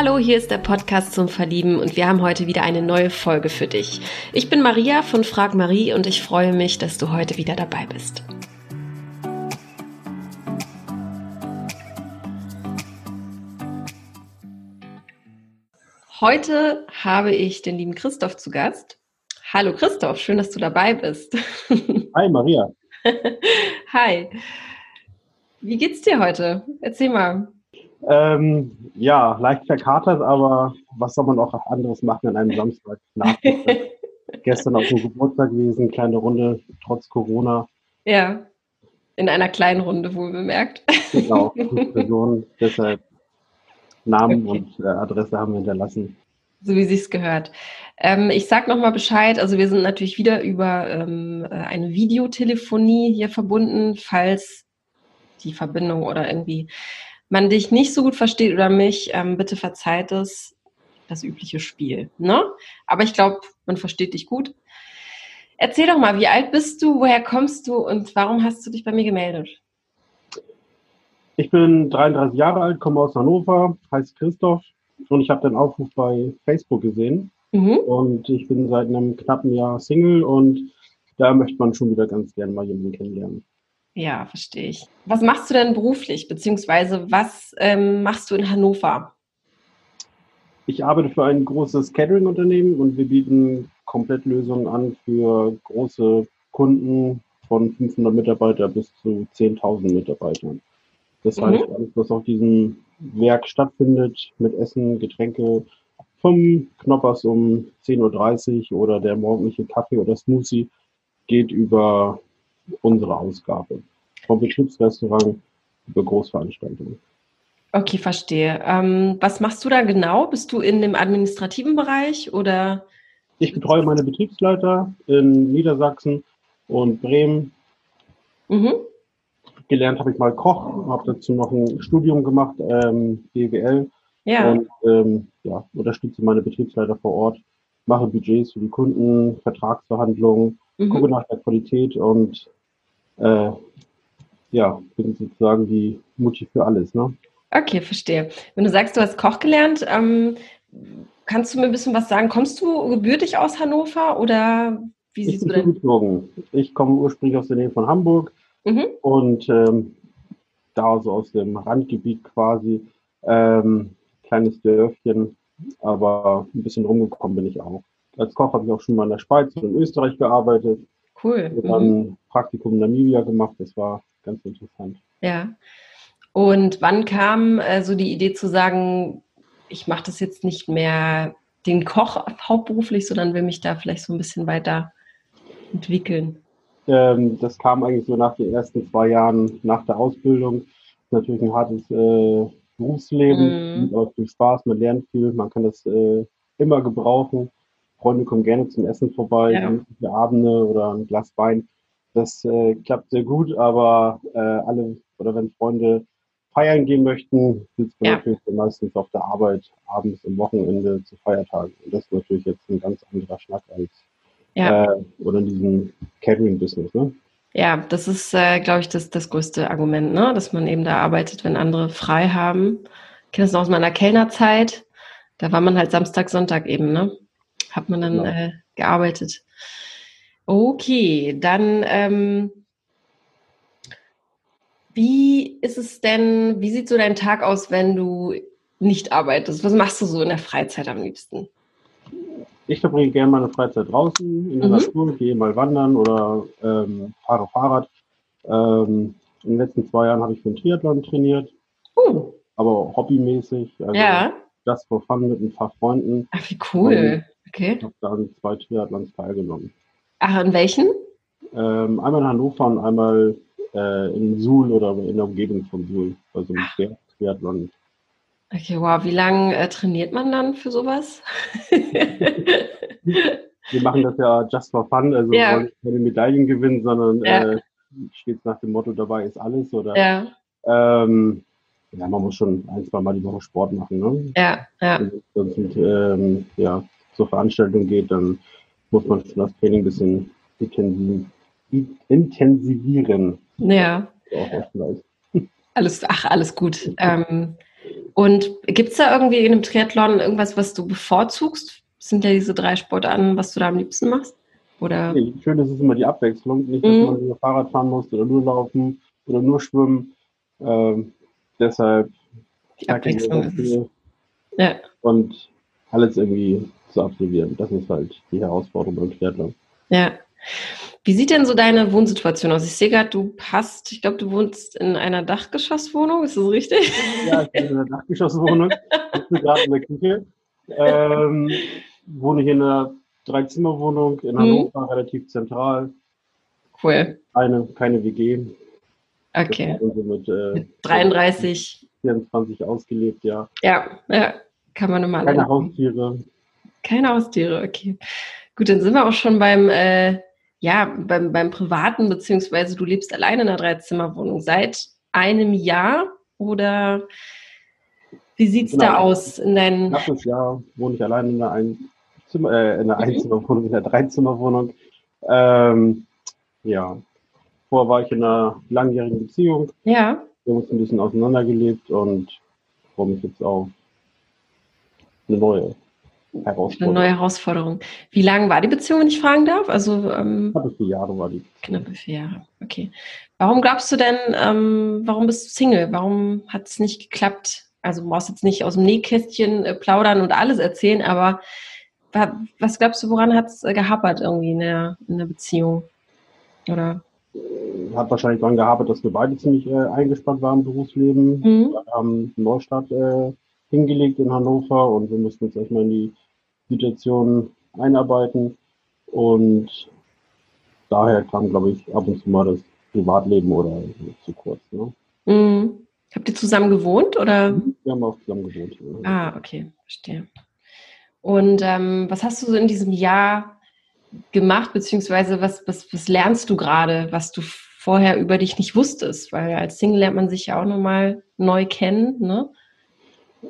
Hallo, hier ist der Podcast zum Verlieben und wir haben heute wieder eine neue Folge für dich. Ich bin Maria von Frag Marie und ich freue mich, dass du heute wieder dabei bist. Heute habe ich den lieben Christoph zu Gast. Hallo Christoph, schön, dass du dabei bist. Hi Maria. Hi. Wie geht's dir heute? Erzähl mal. Ähm, ja, leicht verkatert, aber was soll man auch anderes machen an einem Samstag? Gestern auf dem Geburtstag gewesen, kleine Runde, trotz Corona. Ja, in einer kleinen Runde wohl bemerkt. Genau, fünf Personen, deshalb Namen okay. und äh, Adresse haben wir hinterlassen. So wie sich's gehört. Ähm, ich sag nochmal Bescheid. Also wir sind natürlich wieder über ähm, äh, eine Videotelefonie hier verbunden, falls die Verbindung oder irgendwie man dich nicht so gut versteht oder mich, ähm, bitte verzeiht es, das übliche Spiel. Ne? Aber ich glaube, man versteht dich gut. Erzähl doch mal, wie alt bist du, woher kommst du und warum hast du dich bei mir gemeldet? Ich bin 33 Jahre alt, komme aus Hannover, heiße Christoph und ich habe den Aufruf bei Facebook gesehen. Mhm. Und ich bin seit einem knappen Jahr Single und da möchte man schon wieder ganz gerne mal jemanden kennenlernen. Ja, verstehe ich. Was machst du denn beruflich, beziehungsweise was ähm, machst du in Hannover? Ich arbeite für ein großes Catering-Unternehmen und wir bieten Komplettlösungen an für große Kunden von 500 Mitarbeiter bis zu 10.000 Mitarbeitern. Das mhm. heißt, alles, was auf diesem Werk stattfindet, mit Essen, Getränke, vom Knoppers um 10.30 Uhr oder der morgendliche Kaffee oder Smoothie, geht über unsere Ausgabe. Vom Betriebsrestaurant über Großveranstaltungen. Okay, verstehe. Ähm, was machst du da genau? Bist du in dem administrativen Bereich oder? Ich betreue meine Betriebsleiter in Niedersachsen und Bremen. Mhm. Gelernt habe ich mal Koch, habe dazu noch ein Studium gemacht, ähm, BWL. Ja. Und ähm, ja, unterstütze meine Betriebsleiter vor Ort, mache Budgets für die Kunden, Vertragsverhandlungen, mhm. gucke nach der Qualität und äh, ja, bin sozusagen die Mutti für alles. Ne? Okay, verstehe. Wenn du sagst, du hast Koch gelernt, ähm, kannst du mir ein bisschen was sagen? Kommst du gebürtig aus Hannover oder wie siehst ich bin du denn? Ich komme ursprünglich aus der Nähe von Hamburg mhm. und ähm, da so aus dem Randgebiet quasi. Ähm, kleines Dörfchen, aber ein bisschen rumgekommen bin ich auch. Als Koch habe ich auch schon mal in der Schweiz und in Österreich gearbeitet. Cool. Wir haben mhm. Praktikum in Namibia gemacht, das war ganz interessant. Ja. Und wann kam äh, so die Idee zu sagen, ich mache das jetzt nicht mehr den Koch hauptberuflich, sondern will mich da vielleicht so ein bisschen weiter entwickeln? Ähm, das kam eigentlich so nach den ersten zwei Jahren nach der Ausbildung. Natürlich ein hartes äh, Berufsleben, mm. aber viel Spaß, man lernt viel, man kann das äh, immer gebrauchen. Freunde kommen gerne zum Essen vorbei, ja. Abende oder ein Glas Wein. Das äh, klappt sehr gut, aber äh, alle oder wenn Freunde feiern gehen möchten, sitzt man ja. natürlich meistens auf der Arbeit abends am Wochenende zu Feiertagen. Und das ist natürlich jetzt ein ganz anderer Schnack als ja. äh, oder in diesem Catering-Business. Ne? Ja, das ist, äh, glaube ich, das, das größte Argument, ne? dass man eben da arbeitet, wenn andere frei haben. Ich kenne das noch aus meiner Kellnerzeit. Da war man halt Samstag, Sonntag eben, ne? Hat man dann genau. äh, gearbeitet. Okay, dann ähm, wie ist es denn, wie sieht so dein Tag aus, wenn du nicht arbeitest? Was machst du so in der Freizeit am liebsten? Ich verbringe gerne meine Freizeit draußen in der mhm. Natur, gehe mal wandern oder ähm, fahre Fahrrad. Ähm, in den letzten zwei Jahren habe ich für den Triathlon trainiert, uh. aber hobbymäßig. Also ja. Das for fun mit ein paar Freunden. Ach, wie cool. Und okay. Ich habe da an zwei Triathlons teilgenommen. Ach, in welchen? Ähm, einmal in Hannover und einmal äh, in Suhl oder in der Umgebung von Suhl, also im Triathlon. Okay, wow. Wie lange äh, trainiert man dann für sowas? Wir machen das ja just for fun, also ja. keine Medaillen gewinnen, sondern ja. äh, steht nach dem Motto, dabei ist alles. Oder, ja. Ähm, ja, man muss schon ein, zwei Mal die Woche Sport machen. Ne? Ja, ja. Mit, ähm, ja, zur Veranstaltung geht, dann muss man schon das Training ein bisschen intensivieren. Ja. Alles, ach, alles gut. Ähm, Und gibt es da irgendwie in einem Triathlon irgendwas, was du bevorzugst? Sind ja diese drei Sportarten, was du da am liebsten machst? Oder? Nee, schön ist es immer die Abwechslung. Nicht, dass mhm. man nur Fahrrad fahren muss oder nur laufen oder nur schwimmen. Ähm, deshalb die Abwechslung ist es. Ja. Und alles irgendwie zu absolvieren. Das ist halt die Herausforderung beim Triathlon. Ja. Wie sieht denn so deine Wohnsituation aus? Ich sehe gerade, du hast, ich glaube, du wohnst in einer Dachgeschosswohnung, ist das richtig? Ja, ich bin in einer Dachgeschosswohnung. Ich bin gerade in der Küche. Ähm, wohne hier in einer Dreizimmerwohnung in mhm. Hannover, mhm. relativ zentral. Cool. Eine, keine WG. Okay. Mit, äh, mit 33. 24 ausgelebt, ja. Ja, ja, kann man immer Keine Haustiere. Keine Haustiere, okay. Gut, dann sind wir auch schon beim, äh, ja, beim, beim Privaten, beziehungsweise du lebst alleine in einer Dreizimmerwohnung seit einem Jahr oder wie sieht es genau. da aus in deinen. Knappes Jahr wohne ich alleine in einer, Einzimmer, äh, in einer Einzimmerwohnung, in einer Dreizimmerwohnung. Ähm, ja, vorher war ich in einer langjährigen Beziehung. Ja. Wir haben uns ein bisschen auseinandergelebt und freue mich jetzt auf eine neue Herausforderung. Eine neue Herausforderung. Wie lange war die Beziehung, wenn ich fragen darf? Also ähm, knappe vier Jahre war die. Knappe vier Jahre, okay. Warum glaubst du denn, ähm, warum bist du Single? Warum hat es nicht geklappt? Also du brauchst jetzt nicht aus dem Nähkästchen äh, plaudern und alles erzählen, aber was glaubst du, woran hat es äh, gehapert irgendwie in der, in der Beziehung? Oder? Hat wahrscheinlich daran gehabert, dass wir beide ziemlich äh, eingespannt waren im Berufsleben. Mhm. Wir haben einen Neustart äh, hingelegt in Hannover und wir mussten uns erstmal in die Situation einarbeiten. Und daher kam, glaube ich, ab und zu mal das Privatleben oder zu kurz. Ne? Mhm. Habt ihr zusammen gewohnt oder? Wir haben auch zusammen gewohnt. Ja. Ah, okay, verstehe. Und ähm, was hast du so in diesem Jahr gemacht, beziehungsweise was, was, was lernst du gerade, was du vorher über dich nicht wusstest? Weil als Single lernt man sich ja auch nochmal neu kennen, ne?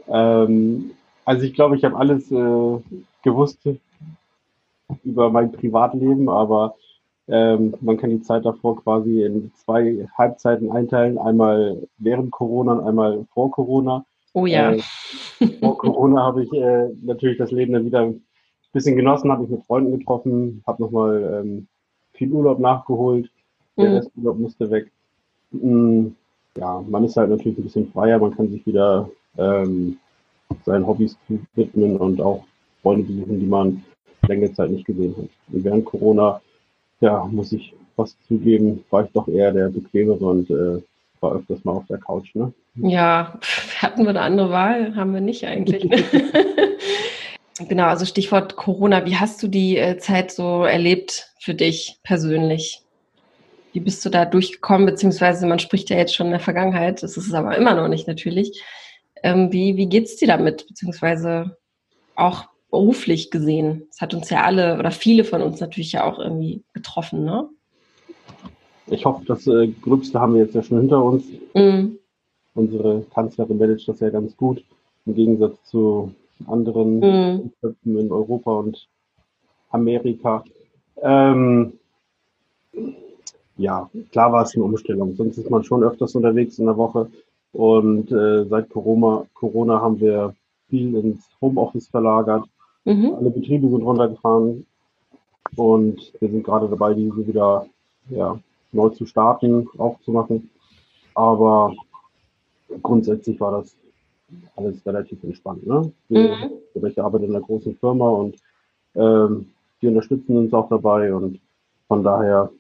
Ähm, also ich glaube, ich habe alles äh, gewusst über mein Privatleben, aber ähm, man kann die Zeit davor quasi in zwei Halbzeiten einteilen. Einmal während Corona und einmal vor Corona. Oh ja. Äh, vor Corona habe ich äh, natürlich das Leben dann wieder ein bisschen genossen, habe ich mit Freunden getroffen, habe nochmal ähm, viel Urlaub nachgeholt. Der mhm. Resturlaub musste weg. Mhm. Ja, man ist halt natürlich ein bisschen freier, man kann sich wieder ähm, seinen Hobbys widmen und auch Freunde besuchen, die man längere Zeit nicht gesehen hat. Und während Corona, ja, muss ich fast zugeben, war ich doch eher der Bequemere und äh, war öfters mal auf der Couch. Ne? Ja, hatten wir eine andere Wahl? Haben wir nicht eigentlich. Ne? genau, also Stichwort Corona. Wie hast du die äh, Zeit so erlebt für dich persönlich? Wie bist du da durchgekommen? Beziehungsweise man spricht ja jetzt schon in der Vergangenheit, das ist es aber immer noch nicht natürlich. Ähm, wie wie geht es dir damit? Beziehungsweise auch beruflich gesehen. Das hat uns ja alle oder viele von uns natürlich ja auch irgendwie getroffen, ne? Ich hoffe, das äh, Gröbste haben wir jetzt ja schon hinter uns. Mhm. Unsere Kanzlerin managt das ja ganz gut, im Gegensatz zu anderen mhm. in Europa und Amerika. Ähm, ja, klar war es eine Umstellung. Sonst ist man schon öfters unterwegs in der Woche. Und äh, seit Corona, Corona haben wir viel ins Homeoffice verlagert. Mhm. Alle Betriebe sind runtergefahren. Und wir sind gerade dabei, diese wieder ja, neu zu starten, aufzumachen. Aber grundsätzlich war das alles relativ entspannt. Ne? Wir, mhm. Ich arbeite in einer großen Firma und ähm, die unterstützen uns auch dabei und von daher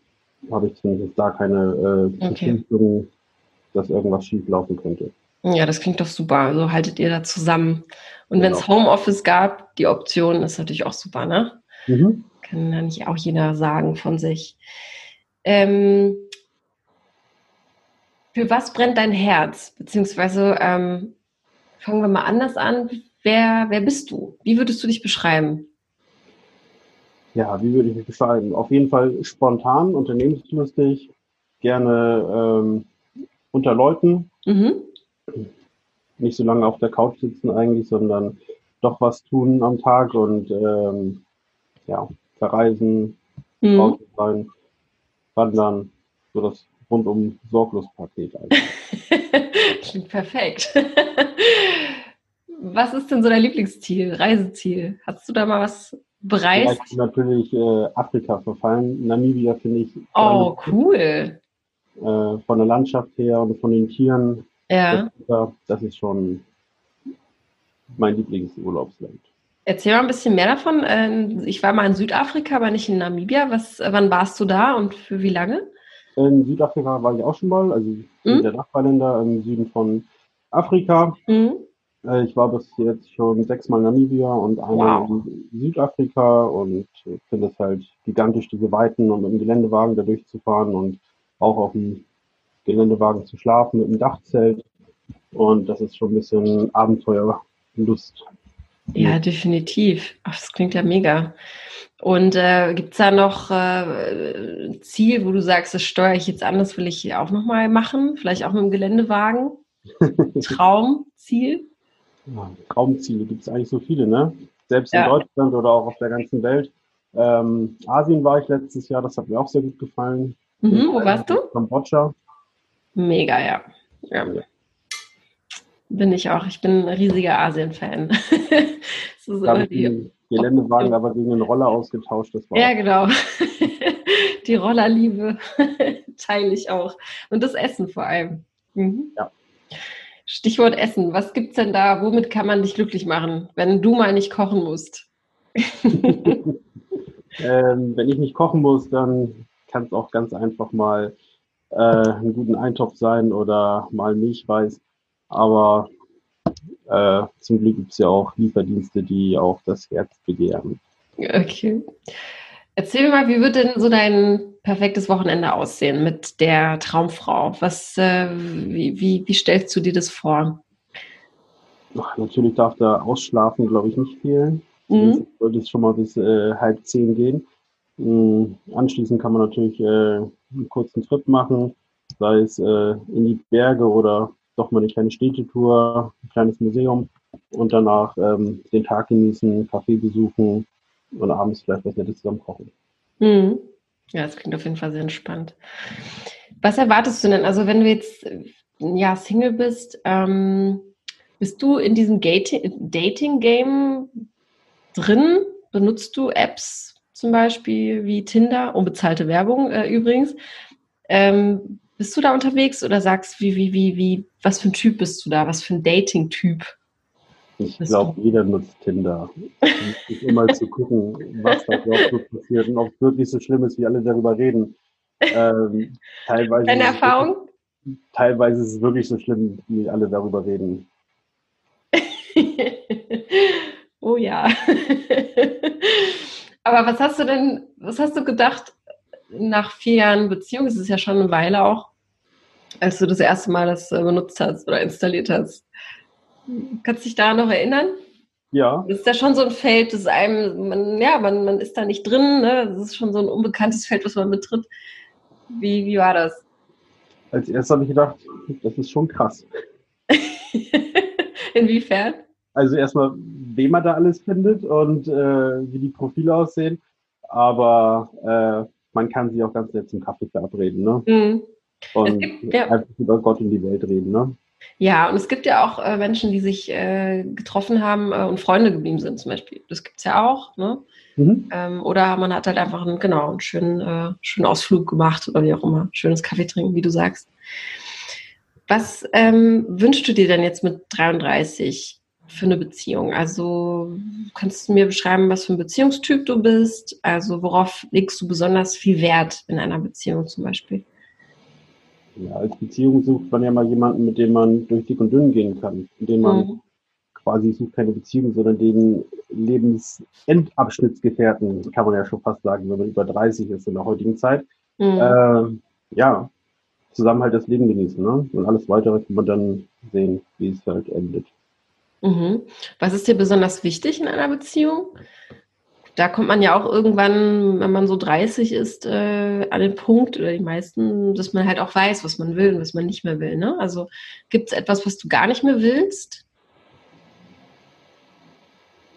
habe ich zumindest da keine äh, okay. dass irgendwas schief laufen könnte. Ja, das klingt doch super. Also haltet ihr da zusammen. Und genau. wenn es Homeoffice gab, die Option ist natürlich auch super, ne? Mhm. Kann ja nicht auch jeder sagen von sich. Ähm, für was brennt dein Herz? Beziehungsweise ähm, fangen wir mal anders an. Wer, wer bist du? Wie würdest du dich beschreiben? Ja, wie würde ich mich beschreiben? Auf jeden Fall spontan, unternehmenslustig, gerne ähm, unter Leuten. Mhm. Nicht so lange auf der Couch sitzen eigentlich, sondern doch was tun am Tag und ähm, ja, verreisen, mhm. sein, wandern, so das rundum sorglos Paket eigentlich. Klingt perfekt. was ist denn so dein Lieblingsziel, Reiseziel? Hast du da mal was bereist? Vielleicht natürlich äh, Afrika verfallen. Namibia finde ich. Oh, cool. Äh, von der Landschaft her und von den Tieren. Ja. Das, das ist schon mein Lieblingsurlaubsland. Erzähl mal ein bisschen mehr davon. Ähm, ich war mal in Südafrika, aber nicht in Namibia. Was, wann warst du da und für wie lange? In Südafrika war ich auch schon mal, also mhm. der Nachbarländer im Süden von Afrika. Mhm. Ich war bis jetzt schon sechsmal in Namibia und einmal wow. in Südafrika und finde es halt gigantisch, diese Weiten und mit dem Geländewagen da durchzufahren und auch auf dem Geländewagen zu schlafen mit dem Dachzelt. Und das ist schon ein bisschen Abenteuerlust. Ja, definitiv. Ach, das klingt ja mega. Und äh, gibt es da noch äh, ein Ziel, wo du sagst, das steuere ich jetzt an, das will ich auch nochmal machen? Vielleicht auch mit dem Geländewagen? Traumziel? Ja, Traumziele gibt es eigentlich so viele, ne? Selbst ja. in Deutschland oder auch auf der ganzen Welt. Ähm, Asien war ich letztes Jahr, das hat mir auch sehr gut gefallen. Mhm, wo warst du? Kambodscha. Mega, ja. ja. Bin ich auch. Ich bin ein riesiger Asien-Fan. so die Geländewagen aber gegen einen Roller ausgetauscht. Das war ja, genau. die Rollerliebe teile ich auch. Und das Essen vor allem. Mhm. Ja. Stichwort Essen. Was gibt es denn da? Womit kann man dich glücklich machen, wenn du mal nicht kochen musst? ähm, wenn ich nicht kochen muss, dann kann es auch ganz einfach mal äh, einen guten Eintopf sein oder mal Milchreis. Aber äh, zum Glück gibt es ja auch Lieferdienste, die auch das Herz begehren. Okay. Erzähl mir mal, wie wird denn so dein perfektes Wochenende aussehen mit der Traumfrau? Was, äh, wie, wie, wie stellst du dir das vor? Ach, natürlich darf da Ausschlafen, glaube ich, nicht fehlen. Mhm. Sollte es schon mal bis äh, halb zehn gehen. Mhm. Anschließend kann man natürlich äh, einen kurzen Trip machen, sei es äh, in die Berge oder doch mal eine kleine Städtetour, ein kleines Museum und danach ähm, den Tag genießen, Kaffee besuchen und abends vielleicht was Nettes zusammen kochen. Mhm. Ja, das klingt auf jeden Fall sehr entspannt. Was erwartest du denn? Also wenn du jetzt ja Single bist, ähm, bist du in diesem Dating-Game drin? Benutzt du Apps zum Beispiel wie Tinder, unbezahlte Werbung äh, übrigens? Ähm, bist du da unterwegs oder sagst, wie, wie, wie, wie, was für ein Typ bist du da? Was für ein Dating-Typ? Ich glaube, jeder nutzt Tinder. Um immer zu gucken, was da überhaupt so passiert und ob es wirklich so schlimm ist, wie alle darüber reden. Ähm, teilweise Deine Erfahrung? Wirklich, teilweise ist es wirklich so schlimm, wie alle darüber reden. oh ja. Aber was hast du denn, was hast du gedacht, nach vier Jahren Beziehung, es ist ja schon eine Weile auch, als du das erste Mal das äh, benutzt hast oder installiert hast. Kannst du dich da noch erinnern? Ja. Das ist ja schon so ein Feld, das einem, man, ja, man, man ist da nicht drin, ne? Das ist schon so ein unbekanntes Feld, was man betritt. Wie, wie war das? Als erstes habe ich gedacht, das ist schon krass. Inwiefern? Also erstmal, wen man da alles findet und äh, wie die Profile aussehen. Aber äh, man kann sich auch ganz nett zum Kaffee verabreden, ne? Mhm. Und gibt, ja. einfach über Gott und die Welt reden, ne? Ja, und es gibt ja auch äh, Menschen, die sich äh, getroffen haben äh, und Freunde geblieben sind, zum Beispiel. Das gibt es ja auch, ne? Mhm. Ähm, oder man hat halt einfach einen, genau, einen schönen, äh, schönen Ausflug gemacht oder wie auch immer. Schönes Kaffee trinken, wie du sagst. Was ähm, wünschst du dir denn jetzt mit 33? Für eine Beziehung? Also kannst du mir beschreiben, was für ein Beziehungstyp du bist? Also worauf legst du besonders viel Wert in einer Beziehung zum Beispiel? Ja, als Beziehung sucht man ja mal jemanden, mit dem man durch dick und dünn gehen kann, mit dem man mhm. quasi sucht keine Beziehung, sondern den Lebensendabschnittsgefährten, kann man ja schon fast sagen, wenn man über 30 ist in der heutigen Zeit. Mhm. Äh, ja, zusammen halt das Leben genießen. Ne? Und alles weitere kann man dann sehen, wie es halt endet. Mhm. Was ist dir besonders wichtig in einer Beziehung? Da kommt man ja auch irgendwann, wenn man so 30 ist, äh, an den Punkt, oder die meisten, dass man halt auch weiß, was man will und was man nicht mehr will. Ne? Also gibt es etwas, was du gar nicht mehr willst?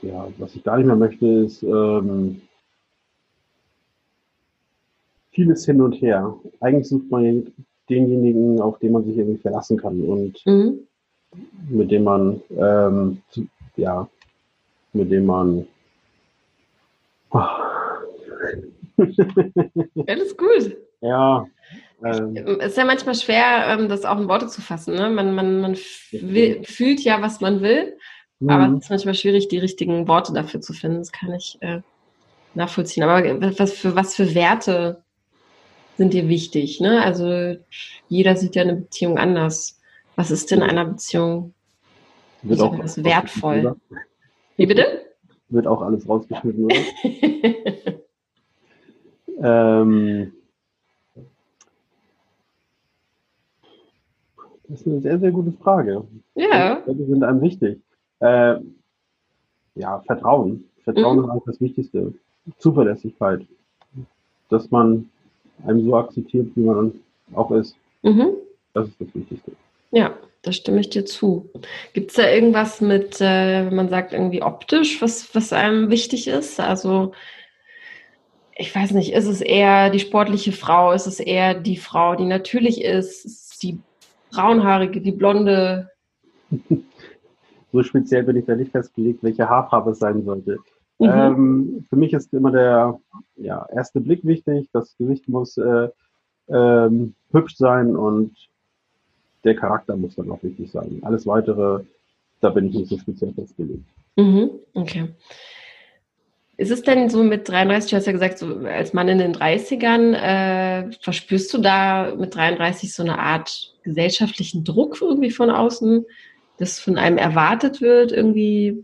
Ja, was ich gar nicht mehr möchte, ist ähm, vieles hin und her. Eigentlich sucht man denjenigen, auf den man sich irgendwie verlassen kann. Und mhm mit dem man ähm, ja, mit dem man. Oh. Alles gut. Ja. Ähm, es ist ja manchmal schwer, ähm, das auch in Worte zu fassen. Ne? Man, man, man will, fühlt ja, was man will, mhm. aber es ist manchmal schwierig, die richtigen Worte dafür zu finden. Das kann ich äh, nachvollziehen. Aber was für, was für Werte sind dir wichtig? Ne? Also jeder sieht ja eine Beziehung anders. Was ist in einer Beziehung Wird auch das wertvoll? Wie bitte? Wird auch alles rausgeschnitten, oder? ähm, das ist eine sehr, sehr gute Frage. Ja. Die sind einem wichtig. Äh, ja, Vertrauen. Vertrauen mhm. ist eigentlich das Wichtigste. Zuverlässigkeit. Dass man einem so akzeptiert, wie man auch ist. Mhm. Das ist das Wichtigste. Ja, da stimme ich dir zu. Gibt es da irgendwas mit, äh, wenn man sagt, irgendwie optisch, was, was einem wichtig ist? Also, ich weiß nicht, ist es eher die sportliche Frau? Ist es eher die Frau, die natürlich ist? Ist die braunhaarige, die blonde? so speziell bin ich da nicht festgelegt, welche Haarfarbe es sein sollte. Mhm. Ähm, für mich ist immer der ja, erste Blick wichtig. Das Gesicht muss äh, ähm, hübsch sein und der Charakter muss dann auch wichtig sein. Alles weitere, da bin ich nicht so speziell festgelegt. Mhm. Okay. Ist es denn so mit 33, du hast ja gesagt, so als Mann in den 30ern, äh, verspürst du da mit 33 so eine Art gesellschaftlichen Druck irgendwie von außen, dass von einem erwartet wird, irgendwie,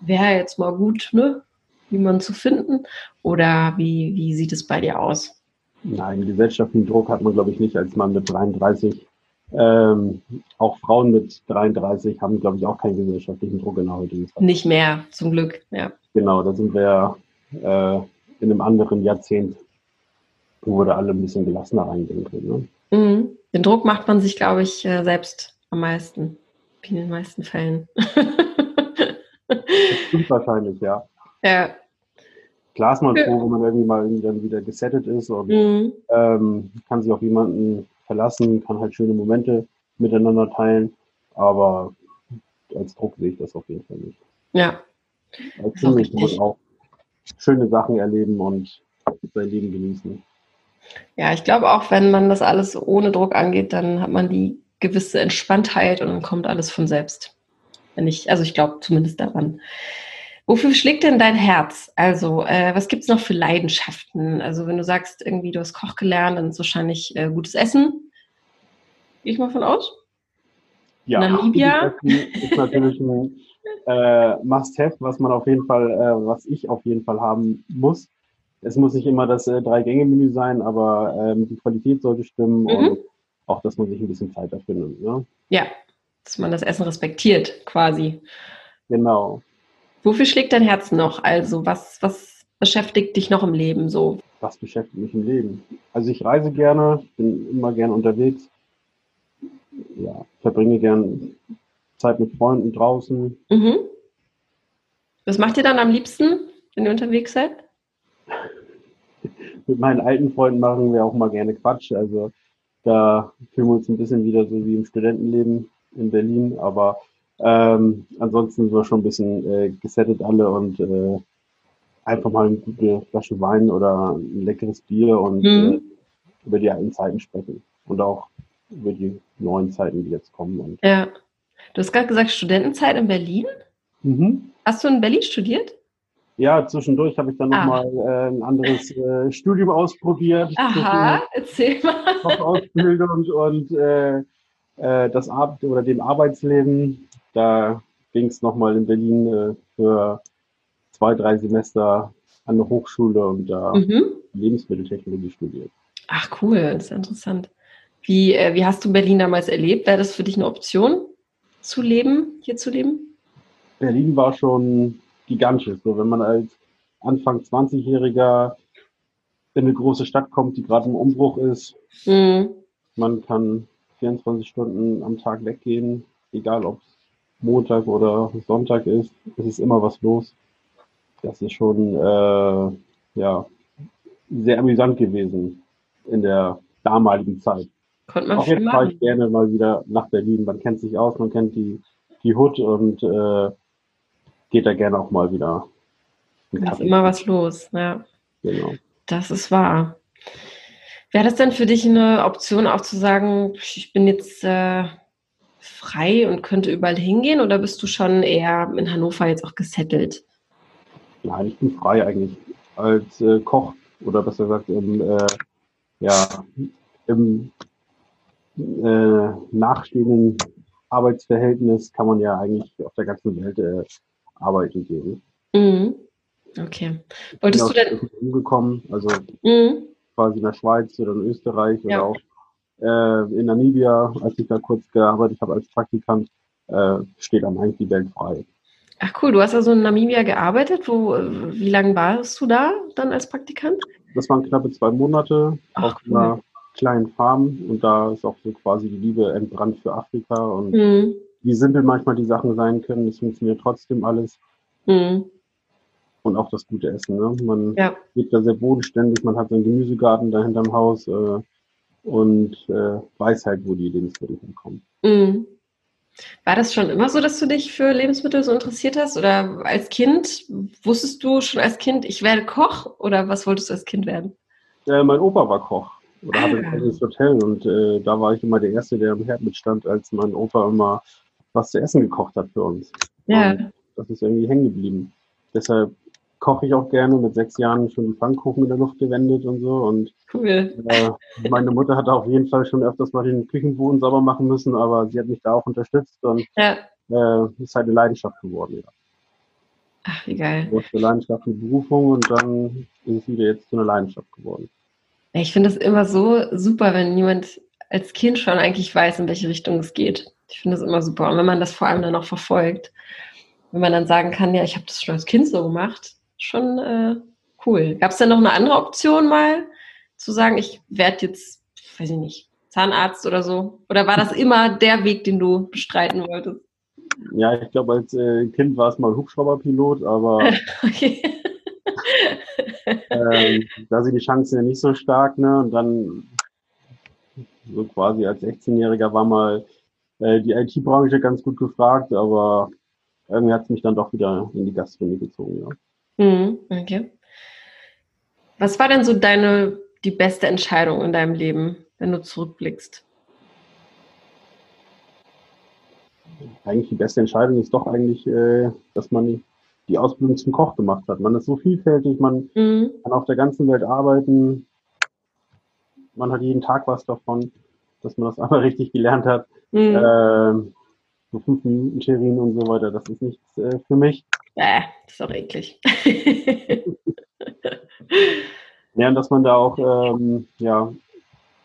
wäre jetzt mal gut, ne? jemanden zu finden? Oder wie, wie sieht es bei dir aus? Nein, gesellschaftlichen Druck hat man, glaube ich, nicht als Mann mit 33. Ähm, auch Frauen mit 33 haben, glaube ich, auch keinen gesellschaftlichen Druck in der heutigen Zeit. Nicht mehr, zum Glück, ja. Genau, da sind wir äh, in einem anderen Jahrzehnt, wo wir da alle ein bisschen gelassener reingehen können. Ne? Mhm. Den Druck macht man sich, glaube ich, äh, selbst am meisten, in den meisten Fällen. Das stimmt wahrscheinlich, ja. Ja. Klar ist man froh, wenn man irgendwie mal irgendwie dann wieder gesettet ist und mhm. ähm, kann sich auf jemanden verlassen, kann halt schöne Momente miteinander teilen, aber als Druck sehe ich das auf jeden Fall nicht. Ja. Als kann man auch schöne Sachen erleben und sein Leben genießen. Ja, ich glaube auch, wenn man das alles ohne Druck angeht, dann hat man die gewisse Entspanntheit und dann kommt alles von selbst. Wenn ich, also ich glaube zumindest daran. Wofür schlägt denn dein Herz? Also, äh, was gibt es noch für Leidenschaften? Also, wenn du sagst, irgendwie du hast Koch gelernt, dann ist wahrscheinlich äh, gutes Essen. Gehe ich mal von aus? Ja, Namibia ist natürlich ein äh, Must-Have, was man auf jeden Fall, äh, was ich auf jeden Fall haben muss. Es muss nicht immer das äh, Drei-Gänge-Menü sein, aber ähm, die Qualität sollte stimmen mhm. und auch, dass man sich ein bisschen Zeit dafür nimmt. Ne? Ja, dass man das Essen respektiert, quasi. Genau. Wofür schlägt dein Herz noch? Also, was, was beschäftigt dich noch im Leben so? Was beschäftigt mich im Leben? Also, ich reise gerne, bin immer gerne unterwegs. Ja, verbringe gern Zeit mit Freunden draußen. Mhm. Was macht ihr dann am liebsten, wenn ihr unterwegs seid? mit meinen alten Freunden machen wir auch mal gerne Quatsch. Also, da fühlen wir uns ein bisschen wieder so wie im Studentenleben in Berlin, aber ähm, ansonsten sind wir schon ein bisschen äh, gesettet alle und äh, einfach mal eine gute Flasche Wein oder ein leckeres Bier und mhm. äh, über die alten Zeiten sprechen und auch über die neuen Zeiten, die jetzt kommen. Ja. Du hast gerade gesagt, Studentenzeit in Berlin? Mhm. Hast du in Berlin studiert? Ja, zwischendurch habe ich dann nochmal ah. äh, ein anderes äh, Studium ausprobiert. Aha, erzähl mal. Ausbildung und äh, äh, das Ar oder dem Arbeitsleben. Da ging es nochmal in Berlin äh, für zwei, drei Semester an der Hochschule und da mhm. Lebensmitteltechnologie studiert. Ach cool, das ist interessant. Wie, äh, wie hast du Berlin damals erlebt? Wäre das für dich eine Option, zu leben, hier zu leben? Berlin war schon gigantisch. So, wenn man als Anfang 20-Jähriger in eine große Stadt kommt, die gerade im Umbruch ist, mhm. man kann 24 Stunden am Tag weggehen, egal ob es Montag oder Sonntag ist, es ist immer was los. Das ist schon äh, ja, sehr amüsant gewesen in der damaligen Zeit. Konnte man Auch jetzt fahre ich gerne mal wieder nach Berlin. Man kennt sich aus, man kennt die, die Hood und äh, geht da gerne auch mal wieder. Da ist immer was los, ja. Genau. Das ist wahr. Wäre das denn für dich eine Option, auch zu sagen, ich bin jetzt äh, frei und könnte überall hingehen oder bist du schon eher in Hannover jetzt auch gesettelt? Nein, ich bin frei eigentlich. Als äh, Koch oder besser gesagt im, äh, ja, im äh, nachstehenden Arbeitsverhältnis kann man ja eigentlich auf der ganzen Welt äh, arbeiten gehen. Mhm. Okay. Wolltest du denn umgekommen, also mhm. quasi in der Schweiz oder in Österreich ja. oder auch äh, in Namibia, als ich da kurz gearbeitet habe als Praktikant, äh, steht am eigentlich die Welt frei. Ach cool, du hast also in Namibia gearbeitet. Wo, wie lange warst du da dann als Praktikant? Das waren knappe zwei Monate Ach, auf cool. einer kleinen Farm und da ist auch so quasi die Liebe entbrannt für Afrika und mhm. wie simpel manchmal die Sachen sein können, das funktioniert trotzdem alles. Mhm. Und auch das gute Essen. Ne? Man ja. lebt da sehr bodenständig, man hat so einen Gemüsegarten da hinterm Haus äh, und äh, weiß halt, wo die Lebensmittel hinkommen. Mhm. War das schon immer so, dass du dich für Lebensmittel so interessiert hast? Oder als Kind, wusstest du schon als Kind, ich werde Koch? Oder was wolltest du als Kind werden? Äh, mein Opa war Koch oder ah. hatte ein eigenes Hotel und äh, da war ich immer der Erste, der am Herd mitstand, als mein Opa immer was zu essen gekocht hat für uns. Ja. Und das ist irgendwie hängen geblieben. Deshalb koche ich auch gerne, mit sechs Jahren schon Pfannkuchen in der Luft gewendet und so. Und cool. äh, meine Mutter hat auf jeden Fall schon öfters mal den Küchenboden sauber machen müssen, aber sie hat mich da auch unterstützt und ja. äh, ist halt eine Leidenschaft geworden. Ja. Ach, wie geil. Eine Leidenschaft eine Berufung und dann ist es wieder jetzt zu einer Leidenschaft geworden. Ich finde es immer so super, wenn jemand als Kind schon eigentlich weiß, in welche Richtung es geht. Ich finde das immer super. Und wenn man das vor allem dann auch verfolgt, wenn man dann sagen kann, ja, ich habe das schon als Kind so gemacht, schon äh, cool. Gab es denn noch eine andere Option mal, zu sagen, ich werde jetzt, weiß ich nicht, Zahnarzt oder so? Oder war das immer der Weg, den du bestreiten wolltest? Ja, ich glaube, als äh, Kind war es mal Hubschrauberpilot, aber ähm, da sind die Chancen ja nicht so stark, ne? Und dann so quasi als 16-Jähriger war mal äh, die IT-Branche ganz gut gefragt, aber irgendwie hat es mich dann doch wieder in die Gastronomie gezogen, ja. Mhm, okay. Was war denn so deine, die beste Entscheidung in deinem Leben, wenn du zurückblickst? Eigentlich die beste Entscheidung ist doch eigentlich, äh, dass man die Ausbildung zum Koch gemacht hat. Man ist so vielfältig, man mhm. kann auf der ganzen Welt arbeiten, man hat jeden Tag was davon, dass man das einmal richtig gelernt hat. Mhm. Äh, so fünf Minuten Terrinen und so weiter, das ist nichts äh, für mich. Äh, das ist doch eklig. ja, und dass man da auch ähm, ja,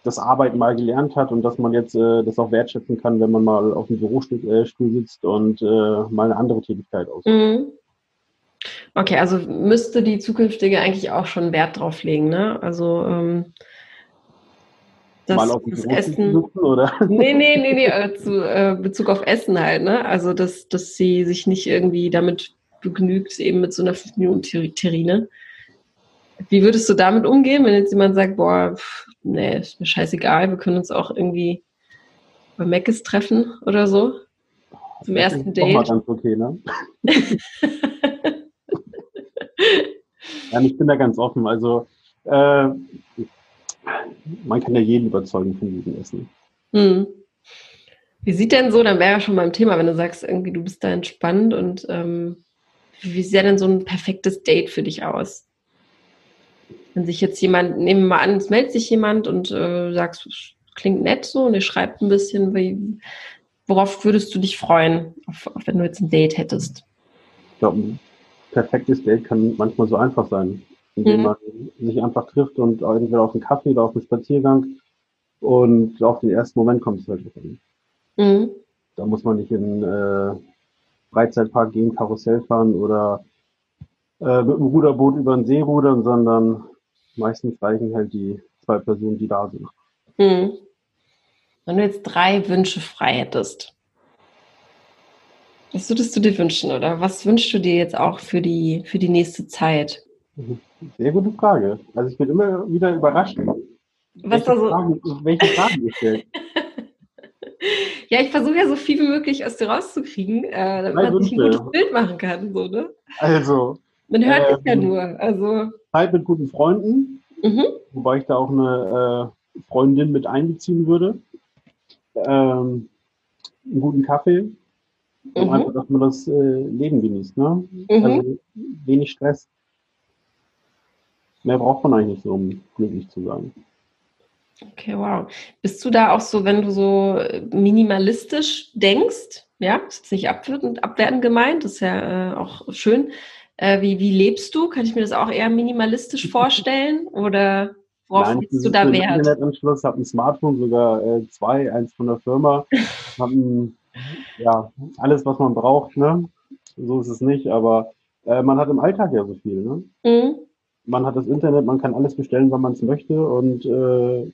das Arbeiten mal gelernt hat und dass man jetzt äh, das auch wertschätzen kann, wenn man mal auf dem Bürostuhl äh, sitzt und äh, mal eine andere Tätigkeit ausübt. Mhm. Okay, also müsste die zukünftige eigentlich auch schon Wert drauf legen, ne? Also ähm, das, mal auf das Essen. Suchen, oder? Nee, nee, nee, nee, äh, zu äh, Bezug auf Essen halt, ne? Also dass, dass sie sich nicht irgendwie damit begnügt, eben mit so einer 5-Minuten-Terrine. Wie würdest du damit umgehen, wenn jetzt jemand sagt, boah, pff, nee, ist mir scheißegal, wir können uns auch irgendwie bei Meckes treffen oder so? Zum ersten Date. Mal ganz okay, ne? ja, ich bin da ganz offen. Also äh, man kann ja jeden überzeugen von diesem Essen. Hm. Wie sieht denn so, dann wäre ja schon beim Thema, wenn du sagst, irgendwie du bist da entspannt und ähm, wie sieht denn so ein perfektes Date für dich aus? Wenn sich jetzt jemand, nehmen wir mal an, es meldet sich jemand und äh, sagst, klingt nett so und ihr schreibt ein bisschen, wie, worauf würdest du dich freuen, auf, auf, wenn du jetzt ein Date hättest? Ich glaube, ein perfektes Date kann manchmal so einfach sein, indem mhm. man sich einfach trifft und entweder auf einen Kaffee oder auf einen Spaziergang und auf den ersten Moment kommt es halt an. Mhm. Da muss man nicht in äh, Freizeitpark gehen, Karussell fahren oder äh, mit dem Ruderboot über den See rudern, sondern meistens reichen halt die zwei Personen, die da sind. Hm. Wenn du jetzt drei Wünsche frei hättest, was würdest du dir wünschen oder was wünschst du dir jetzt auch für die, für die nächste Zeit? Sehr gute Frage. Also ich bin immer wieder überrascht, was welche, also? Fragen, welche Fragen gestellt. Ja, ich versuche ja so viel wie möglich aus dir rauszukriegen, äh, damit man sich ein gutes Bild machen kann. So, ne? Also. Man hört äh, dich ja nur. Also. Zeit mit guten Freunden, mhm. wobei ich da auch eine äh, Freundin mit einbeziehen würde. Ähm, einen guten Kaffee. Und mhm. einfach, dass man das äh, Leben genießt. Ne? Mhm. Also wenig Stress. Mehr braucht man eigentlich nicht so, um glücklich zu sein. Okay, wow. Bist du da auch so, wenn du so minimalistisch denkst, ja, ist jetzt nicht abwertend, abwertend gemeint, das ist ja äh, auch schön. Äh, wie, wie lebst du? Kann ich mir das auch eher minimalistisch vorstellen? Oder worauf Nein, legst du da Wert? Internetanschluss, habe ein Smartphone, sogar äh, zwei, eins von der Firma. habe ja, alles, was man braucht, ne? So ist es nicht, aber äh, man hat im Alltag ja so viel, ne? Mhm. Man hat das Internet, man kann alles bestellen, wann man es möchte und äh,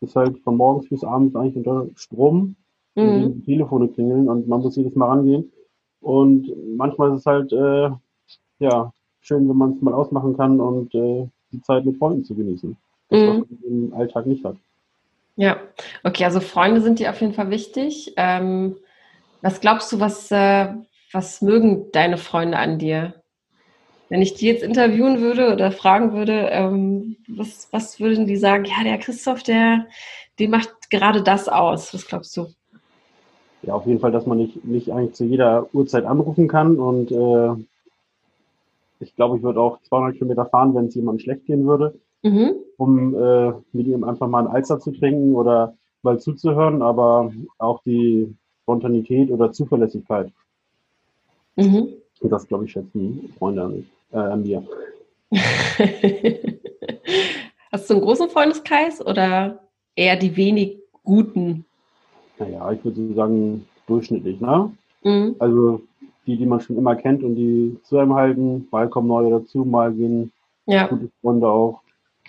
ist halt von morgens bis abends eigentlich unter Strom. Mhm. Telefone klingeln und man muss jedes Mal rangehen. Und manchmal ist es halt, äh, ja, schön, wenn man es mal ausmachen kann und äh, die Zeit mit Freunden zu genießen. Das, mhm. was man im Alltag nicht hat. Ja, okay, also Freunde sind dir auf jeden Fall wichtig. Ähm, was glaubst du, was, äh, was mögen deine Freunde an dir? Wenn ich die jetzt interviewen würde oder fragen würde, ähm, was, was würden die sagen? Ja, der Christoph, der, der macht gerade das aus. Was glaubst du? Ja, auf jeden Fall, dass man nicht, nicht eigentlich zu jeder Uhrzeit anrufen kann. Und äh, ich glaube, ich würde auch 200 Kilometer fahren, wenn es jemandem schlecht gehen würde, mhm. um äh, mit ihm einfach mal ein Alster zu trinken oder mal zuzuhören. Aber auch die Spontanität oder Zuverlässigkeit. Mhm. Und das, glaube ich, schätzen Freunde an mich äh, an dir. Hast du einen großen Freundeskreis oder eher die wenig guten? Naja, ich würde sagen durchschnittlich, ne? Mhm. Also die, die man schon immer kennt und die zu einem halten, mal kommen neue dazu, mal gehen ja. gute Freunde auch,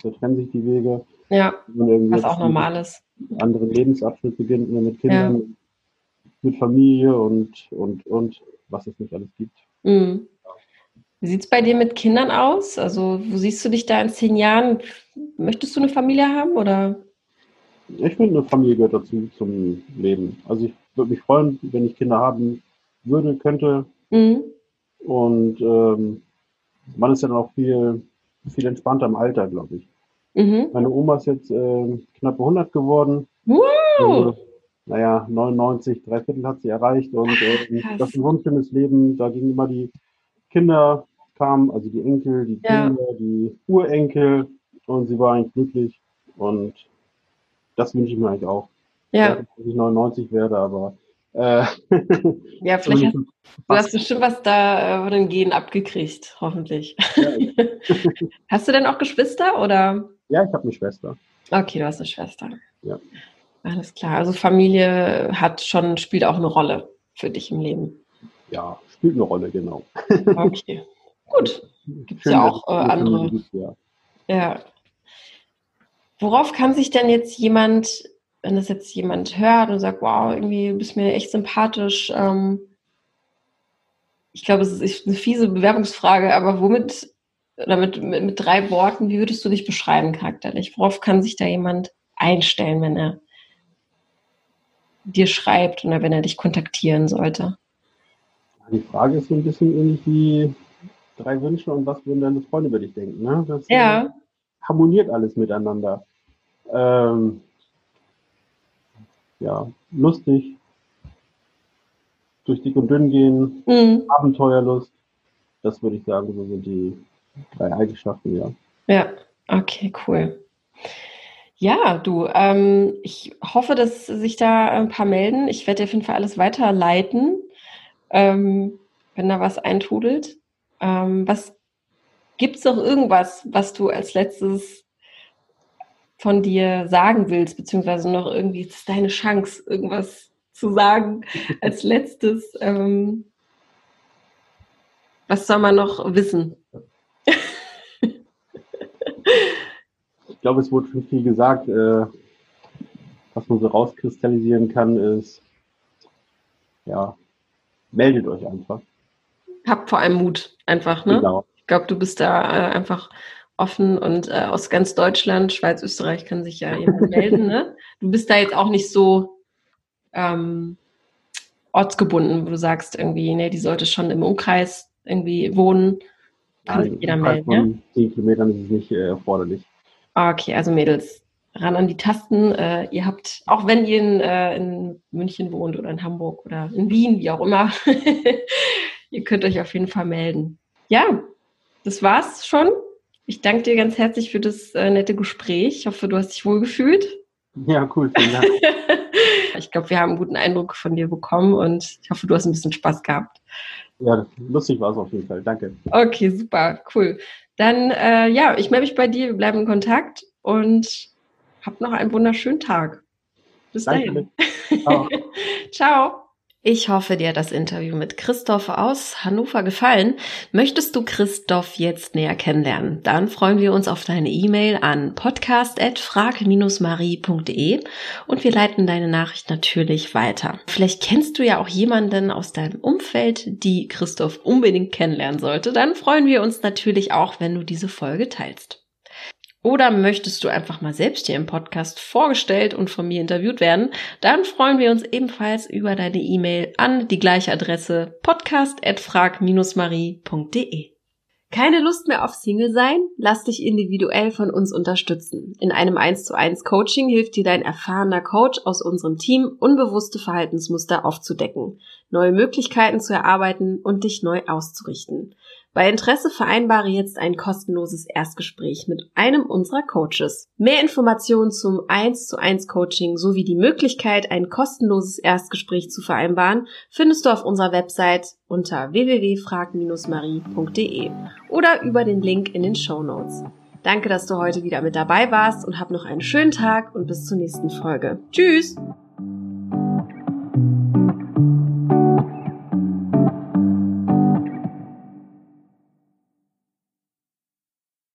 da trennen sich die Wege. Ja, was auch normal ist. Anderen Lebensabschnitt beginnt mit Kindern, ja. mit Familie und, und, und was es nicht alles gibt. Mhm. Wie sieht es bei dir mit Kindern aus? Also, wo siehst du dich da in zehn Jahren? Möchtest du eine Familie haben oder? Ich finde, eine Familie gehört dazu zum Leben. Also, ich würde mich freuen, wenn ich Kinder haben würde, könnte. Mhm. Und ähm, man ist ja noch viel, viel entspannter im Alter, glaube ich. Mhm. Meine Oma ist jetzt äh, knapp 100 geworden. Wow. Also, naja, 99, drei Viertel hat sie erreicht und äh, das ist ein wunderschönes Leben. Da ging immer die Kinder kamen, also die Enkel, die Kinder, ja. die Urenkel und sie war eigentlich glücklich und das wünsche ich mir eigentlich auch. Ja. Dass ich 99 werde, aber äh, ja, vielleicht hast, du hast bestimmt was da von den Genen abgekriegt, hoffentlich. Ja. hast du denn auch Geschwister oder? Ja, ich habe eine Schwester. Okay, du hast eine Schwester. Ja. Alles klar. Also Familie hat schon, spielt auch eine Rolle für dich im Leben. Ja, spielt eine Rolle, genau. Okay. Gut. Gibt es ja auch äh, andere. Gibt, ja. ja. Worauf kann sich denn jetzt jemand, wenn das jetzt jemand hört und sagt, wow, irgendwie bist mir echt sympathisch, ähm, ich glaube, es ist eine fiese Bewerbungsfrage, aber womit, oder mit, mit, mit drei Worten, wie würdest du dich beschreiben charakterlich? Worauf kann sich da jemand einstellen, wenn er dir schreibt oder wenn er dich kontaktieren sollte? Die Frage ist so ein bisschen ähnlich wie drei Wünsche und was würden deine Freunde über dich denken. Ne? Das ja. Äh, harmoniert alles miteinander. Ähm, ja, lustig, durch dick und dünn gehen, mhm. Abenteuerlust. Das würde ich sagen, so sind die drei Eigenschaften, ja. Ja, okay, cool. Ja, du, ähm, ich hoffe, dass sich da ein paar melden. Ich werde dir auf jeden Fall alles weiterleiten, ähm, wenn da was eintrudelt. Ähm, was gibt es noch irgendwas, was du als letztes von dir sagen willst, beziehungsweise noch irgendwie, es ist deine Chance, irgendwas zu sagen als letztes. Ähm, was soll man noch wissen? ich glaube, es wurde schon viel gesagt. Äh, was man so rauskristallisieren kann, ist, ja, meldet euch einfach hab vor allem Mut einfach, ne? Genau. Ich glaube, du bist da äh, einfach offen und äh, aus ganz Deutschland, Schweiz, Österreich kann sich ja jemand melden, ne? Du bist da jetzt auch nicht so, ähm, ortsgebunden, wo du sagst irgendwie, nee, die sollte schon im Umkreis irgendwie wohnen. Kann sich jeder melden, ja? 10 Kilometern ist es nicht äh, erforderlich. Okay, also Mädels, ran an die Tasten. Äh, ihr habt, auch wenn ihr in, äh, in München wohnt oder in Hamburg oder in Wien, wie auch immer, ihr könnt euch auf jeden Fall melden. Ja, das war's schon. Ich danke dir ganz herzlich für das äh, nette Gespräch. Ich hoffe, du hast dich wohl gefühlt. Ja, cool. Vielen Dank. ich glaube, wir haben einen guten Eindruck von dir bekommen und ich hoffe, du hast ein bisschen Spaß gehabt. Ja, lustig war es auf jeden Fall. Danke. Okay, super, cool. Dann, äh, ja, ich melde mich bei dir, wir bleiben in Kontakt und hab noch einen wunderschönen Tag. Bis Danke. dahin. Ciao. Ciao. Ich hoffe, dir hat das Interview mit Christoph aus Hannover gefallen. Möchtest du Christoph jetzt näher kennenlernen? Dann freuen wir uns auf deine E-Mail an podcast.frag-marie.de und wir leiten deine Nachricht natürlich weiter. Vielleicht kennst du ja auch jemanden aus deinem Umfeld, die Christoph unbedingt kennenlernen sollte. Dann freuen wir uns natürlich auch, wenn du diese Folge teilst. Oder möchtest du einfach mal selbst hier im Podcast vorgestellt und von mir interviewt werden? Dann freuen wir uns ebenfalls über deine E-Mail an die gleiche Adresse podcast@frag-marie.de. Keine Lust mehr auf Single sein? Lass dich individuell von uns unterstützen. In einem 1 zu 1 Coaching hilft dir dein erfahrener Coach aus unserem Team, unbewusste Verhaltensmuster aufzudecken, neue Möglichkeiten zu erarbeiten und dich neu auszurichten. Bei Interesse vereinbare jetzt ein kostenloses Erstgespräch mit einem unserer Coaches. Mehr Informationen zum 1 zu 1 Coaching sowie die Möglichkeit, ein kostenloses Erstgespräch zu vereinbaren, findest du auf unserer Website unter www.frag-marie.de oder über den Link in den Show Notes. Danke, dass du heute wieder mit dabei warst und hab noch einen schönen Tag und bis zur nächsten Folge. Tschüss!